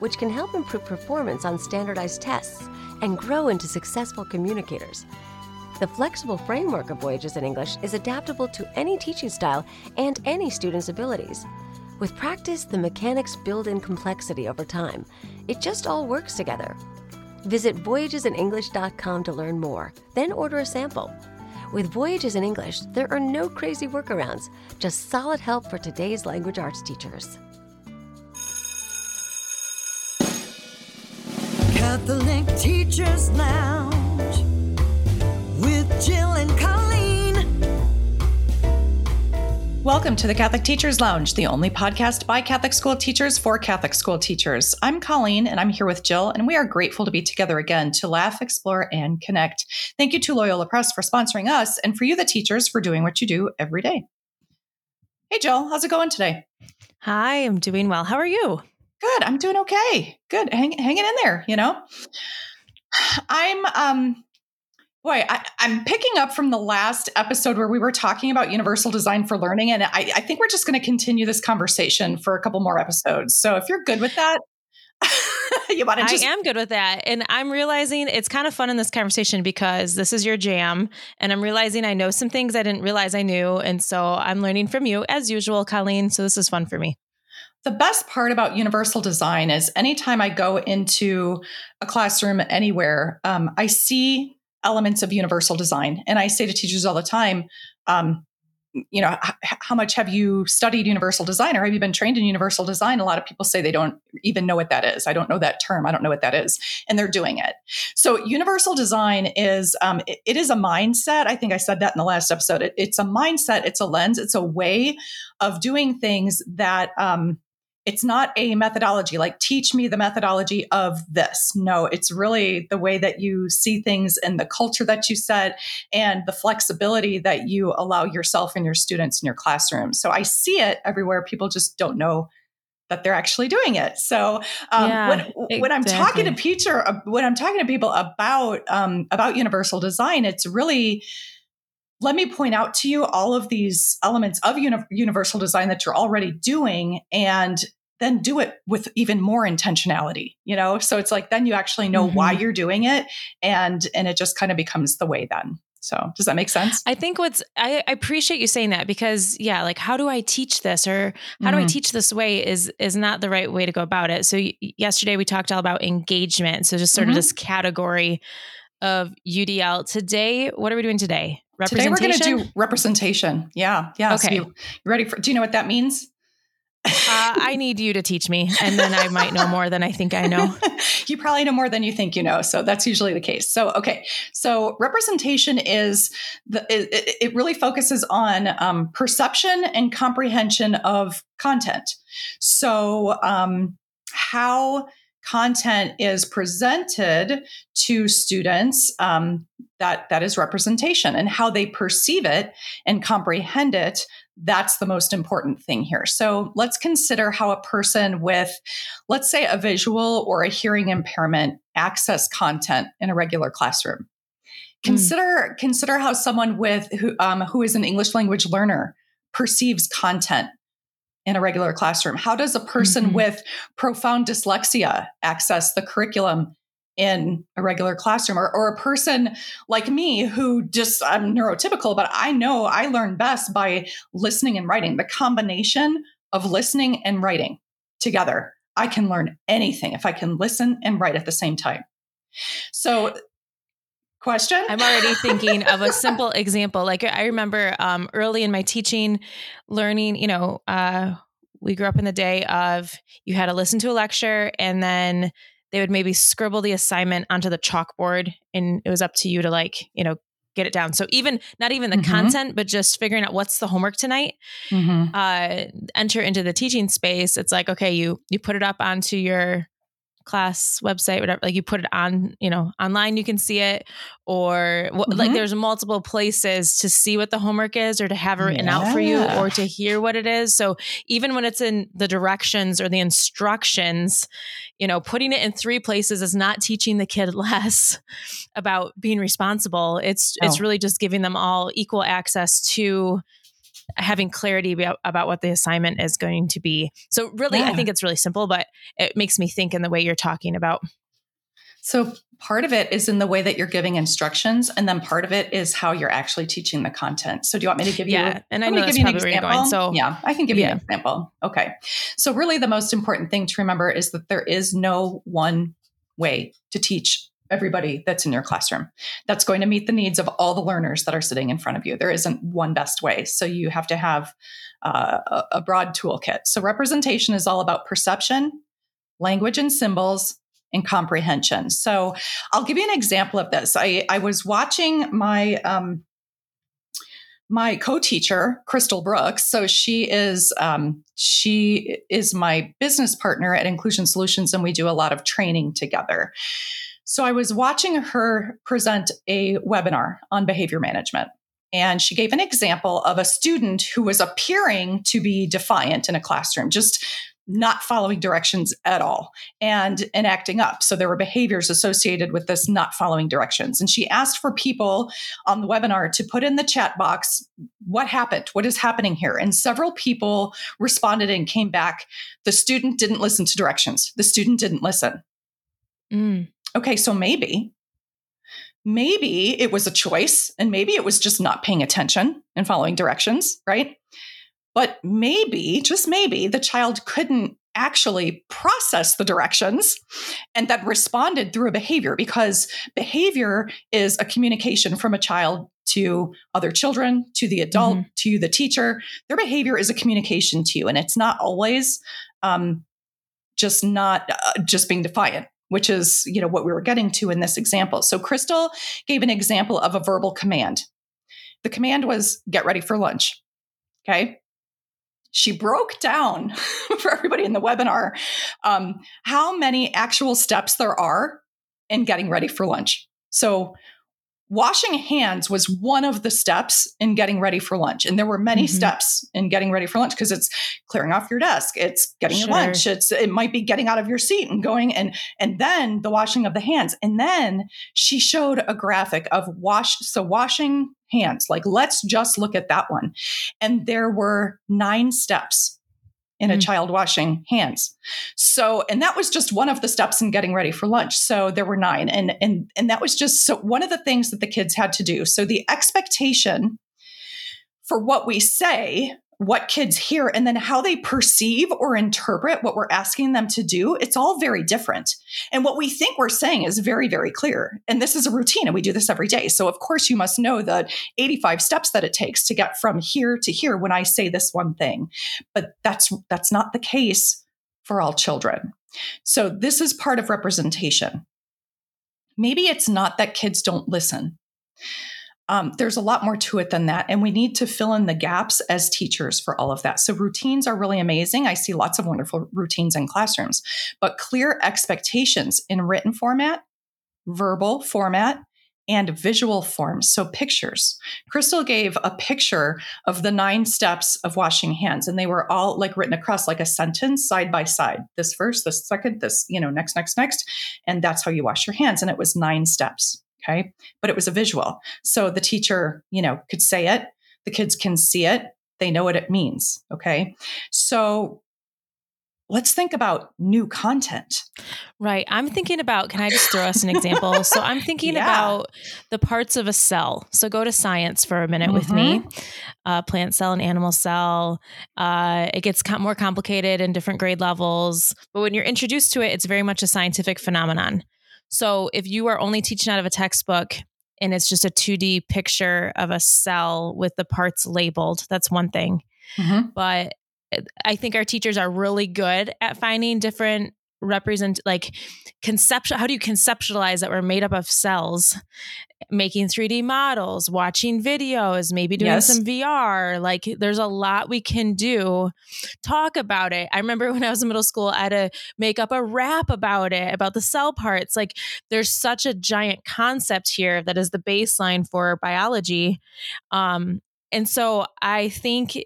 which can help improve performance on standardized tests and grow into successful communicators. The flexible framework of Voyages in English is adaptable to any teaching style and any student's abilities. With practice, the mechanics build in complexity over time. It just all works together. Visit voyagesinenglish.com to learn more, then order a sample. With Voyages in English, there are no crazy workarounds, just solid help for today's language arts teachers. Catholic Teachers Lounge with Jill and Colleen. Welcome to the Catholic Teachers Lounge, the only podcast by Catholic school teachers for Catholic school teachers. I'm Colleen and I'm here with Jill, and we are grateful to be together again to laugh, explore, and connect. Thank you to Loyola Press for sponsoring us, and for you, the teachers, for doing what you do every day. Hey, Jill, how's it going today? Hi, I'm doing well. How are you? Good. I'm doing okay. Good. Hang, hanging in there, you know? I'm, um, boy, I, am picking up from the last episode where we were talking about universal design for learning. And I, I think we're just going to continue this conversation for a couple more episodes. So if you're good with that, you want to just- I am good with that. And I'm realizing it's kind of fun in this conversation because this is your jam. And I'm realizing I know some things I didn't realize I knew. And so I'm learning from you as usual, Colleen. So this is fun for me. The best part about universal design is anytime I go into a classroom anywhere, um, I see elements of universal design. And I say to teachers all the time, um, you know, h- how much have you studied universal design or have you been trained in universal design? A lot of people say they don't even know what that is. I don't know that term. I don't know what that is. And they're doing it. So universal design is, um, it, it is a mindset. I think I said that in the last episode. It, it's a mindset. It's a lens. It's a way of doing things that, um, it's not a methodology like teach me the methodology of this no it's really the way that you see things and the culture that you set and the flexibility that you allow yourself and your students in your classroom so i see it everywhere people just don't know that they're actually doing it. So um, yeah, when, exactly. when I'm talking to teacher, uh, when I'm talking to people about um, about universal design, it's really let me point out to you all of these elements of uni- universal design that you're already doing and then do it with even more intentionality you know so it's like then you actually know mm-hmm. why you're doing it and and it just kind of becomes the way then so does that make sense i think what's i, I appreciate you saying that because yeah like how do i teach this or how mm-hmm. do i mm-hmm. teach this way is is not the right way to go about it so y- yesterday we talked all about engagement so just sort mm-hmm. of this category of udl today what are we doing today Today we're going to do representation. Yeah, yeah. Okay. So you, you ready for? Do you know what that means? Uh, I need you to teach me, and then I might know more than I think I know. you probably know more than you think you know, so that's usually the case. So, okay, so representation is the it, it really focuses on um, perception and comprehension of content. So, um, how content is presented to students um, that that is representation and how they perceive it and comprehend it that's the most important thing here so let's consider how a person with let's say a visual or a hearing impairment access content in a regular classroom hmm. consider mm. consider how someone with who, um, who is an english language learner perceives content in a regular classroom? How does a person mm-hmm. with profound dyslexia access the curriculum in a regular classroom or, or a person like me who just I'm neurotypical, but I know I learn best by listening and writing. The combination of listening and writing together, I can learn anything if I can listen and write at the same time. So question i'm already thinking of a simple example like i remember um, early in my teaching learning you know uh, we grew up in the day of you had to listen to a lecture and then they would maybe scribble the assignment onto the chalkboard and it was up to you to like you know get it down. So even not even the Mhm. content, but just figuring out what's the homework tonight. Mhm. Uh, enter into the teaching space. It's like okay, you you put it up onto your class website whatever like you put it on you know online you can see it or wh- like mm-hmm. there's multiple places to see what the homework is or to have it written out for you or to hear what it is. So even when it's in the directions or the instructions you know putting it in three places is not teaching the kid less about being responsible. It's it's really just giving them all equal access to having clarity about, what the assignment is going to be so really i think it's really simple but it makes me think in the way you're talking about So part of it is in the way that you're giving instructions, and then part of it is how you're actually teaching the content. So do you want me to give you? Yeah, and I know that's give you an probably where you're going, example? so- yeah, I can give you an example. Okay, so really the most important thing to remember is that there is no one way to teach everybody that's in your classroom. That's going to meet the needs of all the learners that are sitting in front of you. There isn't one best way. So you have to have uh, a, broad toolkit. So representation is all about perception language and symbols and comprehension. So i'll give you an example of this. I, I was watching my um, my co-teacher crystal brooks. So she is um, she is my business partner at inclusion solutions and we do a lot of training together so i was watching her present a webinar on behavior management and she gave an example of a student who was appearing to be defiant in a classroom just not following directions at all and and acting up. So there were behaviors associated with this not following directions. And she asked for people on the webinar to put in the chat box what happened? What is happening here? And several people responded and came back. The student didn't listen to directions. The student didn't listen. Mm. Okay so maybe maybe it was a choice and maybe it was just not paying attention and following directions right? But maybe just maybe the child couldn't actually process the directions and that responded through a behavior because behavior is a communication from a child to other children to the adult to the teacher. Their behavior is a communication to you and it's not always um, just not uh, just being defiant which is you know what we were getting to in this example. So crystal gave an example of a verbal command. The command was get ready for lunch. Okay? She broke down for everybody in the webinar um, how many actual steps there are in getting ready for lunch. So washing hands was one of the steps in getting ready for lunch. And there were many Mhm. steps in getting ready for lunch because it's clearing off your desk it's getting your lunch it's it might be getting out of your seat and going and and then the washing of the hands. And then she showed a graphic of wash so washing hands like let's just look at that one. And there were nine steps in a Mm. child washing hands. So and that was just one of the steps in getting ready for lunch. So there were nine and and and that was just so one of the things that the kids had to do. So the expectation for what we say what kids hear and then how they perceive or interpret what we're asking them to do it's all very different. And what we think we're saying is very very clear. And this is a routine and we do this every day. So of course you must know the 85 steps that it takes to get from here to here when i say this one thing. But that's that's not the case for all children. So this is part of representation. Maybe it's not that kids don't listen um, there's a lot more to it than that. And we need to fill in the gaps as teachers for all of that. So, routines are really amazing. I see lots of wonderful routines in classrooms, but clear expectations in written format, verbal format, and visual forms. So, pictures. Crystal gave a picture of the nine steps of washing hands, and they were all like written across like a sentence side by side. This first, this second, this, you know, next, next, next. And that's how you wash your hands. And it was nine steps. Okay. But it was a visual. So the teacher, you know, could say it, the kids can see it, they know what it means. Okay. So let's think about new content. Right. I'm thinking about, can I just throw us an example? So I'm thinking Yeah. about the parts of a cell. So go to science for a minute with me uh, plant cell and animal cell. Uh, it gets com- more complicated in different grade levels. But when you're introduced to it, it's very much a scientific phenomenon. So if you are only teaching out of a textbook, and it's just a 2D picture of a cell with the parts labeled. That's one thing mm-hmm. but eh, I think our teachers are really good at finding different represent like conceptual how do you conceptualize that we're made up of cells making 3D models, watching videos, maybe doing Yes. some VR. Like there's a lot we can do. Talk about it. I remember when I was in middle school, I had to make up a rap about it, about the cell parts. Like there's such a giant concept here that is the baseline for biology. Um, and so I think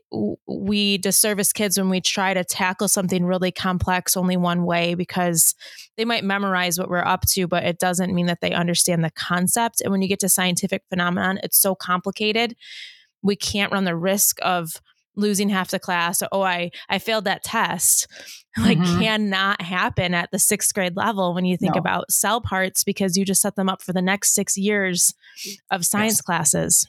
we disservice kids when we try to tackle something really complex only one way because they might memorize what we're up to, but it doesn't mean that they understand the concept. And when you get to scientific phenomenon, it's so complicated. We can't run the risk of losing half the class. Oh, I I failed that test. Like Mhm. cannot happen at the sixth grade level when you think No. about cell parts because you just set them up for the next six years of science Yes. classes.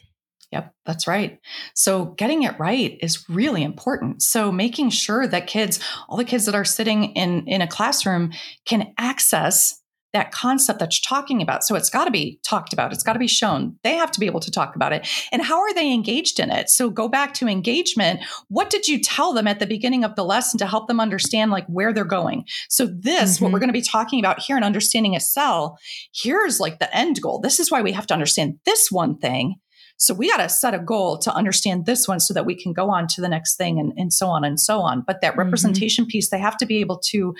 Yep, that's right. So getting it right is really important. So making sure that kids, all the kids that are sitting in in a classroom can access that concept that you're talking about. So it's got to be talked about. It's got to be shown. They have to be able to talk about it. And how are they engaged in it? So go back to engagement. What did you tell them at the beginning of the lesson to help them understand like where they're going? So this, what Mhm. we're going to be talking about here and understanding a cell, here's like the end goal. This is why we have to understand this one thing. So we got to set a goal to understand this one so that we can go on to the next thing and, and so on and so on. But that Mhm. representation piece, they have to be able to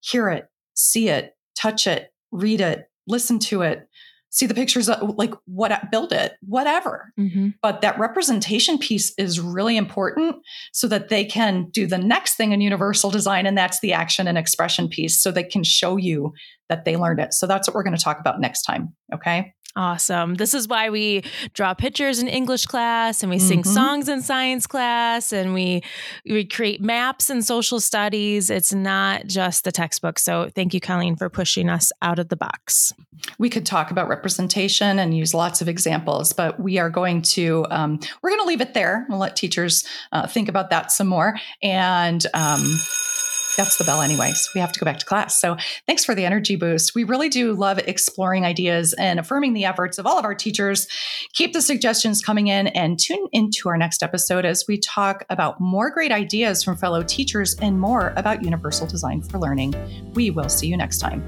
hear it, see it, touch it, read it, listen to it, see the pictures, of, like what, build it, whatever. Mm-hmm. But that representation piece is really important so that they can do the next thing in universal design, and that's the action and expression piece. So they can show you that they learned it. So that's what we're going to talk about next time. Okay. Awesome. This is why we draw pictures in English class and we sing Mhm. songs in science class and we we create maps in social studies. It's not just the textbook. So thank you, Colleen, for pushing us out of the box. We could talk about representation and use lots of examples, but we are going to um, we're going to leave it there. We'll let teachers uh, think about that some more, and um, that's the bell, anyways. We have to go back to class. So thanks for the energy boost. We really do love exploring ideas and affirming the efforts of all of our teachers. Keep the suggestions coming in, and tune into our next episode as we talk about more great ideas from fellow teachers and more about universal design for learning. We will see you next time.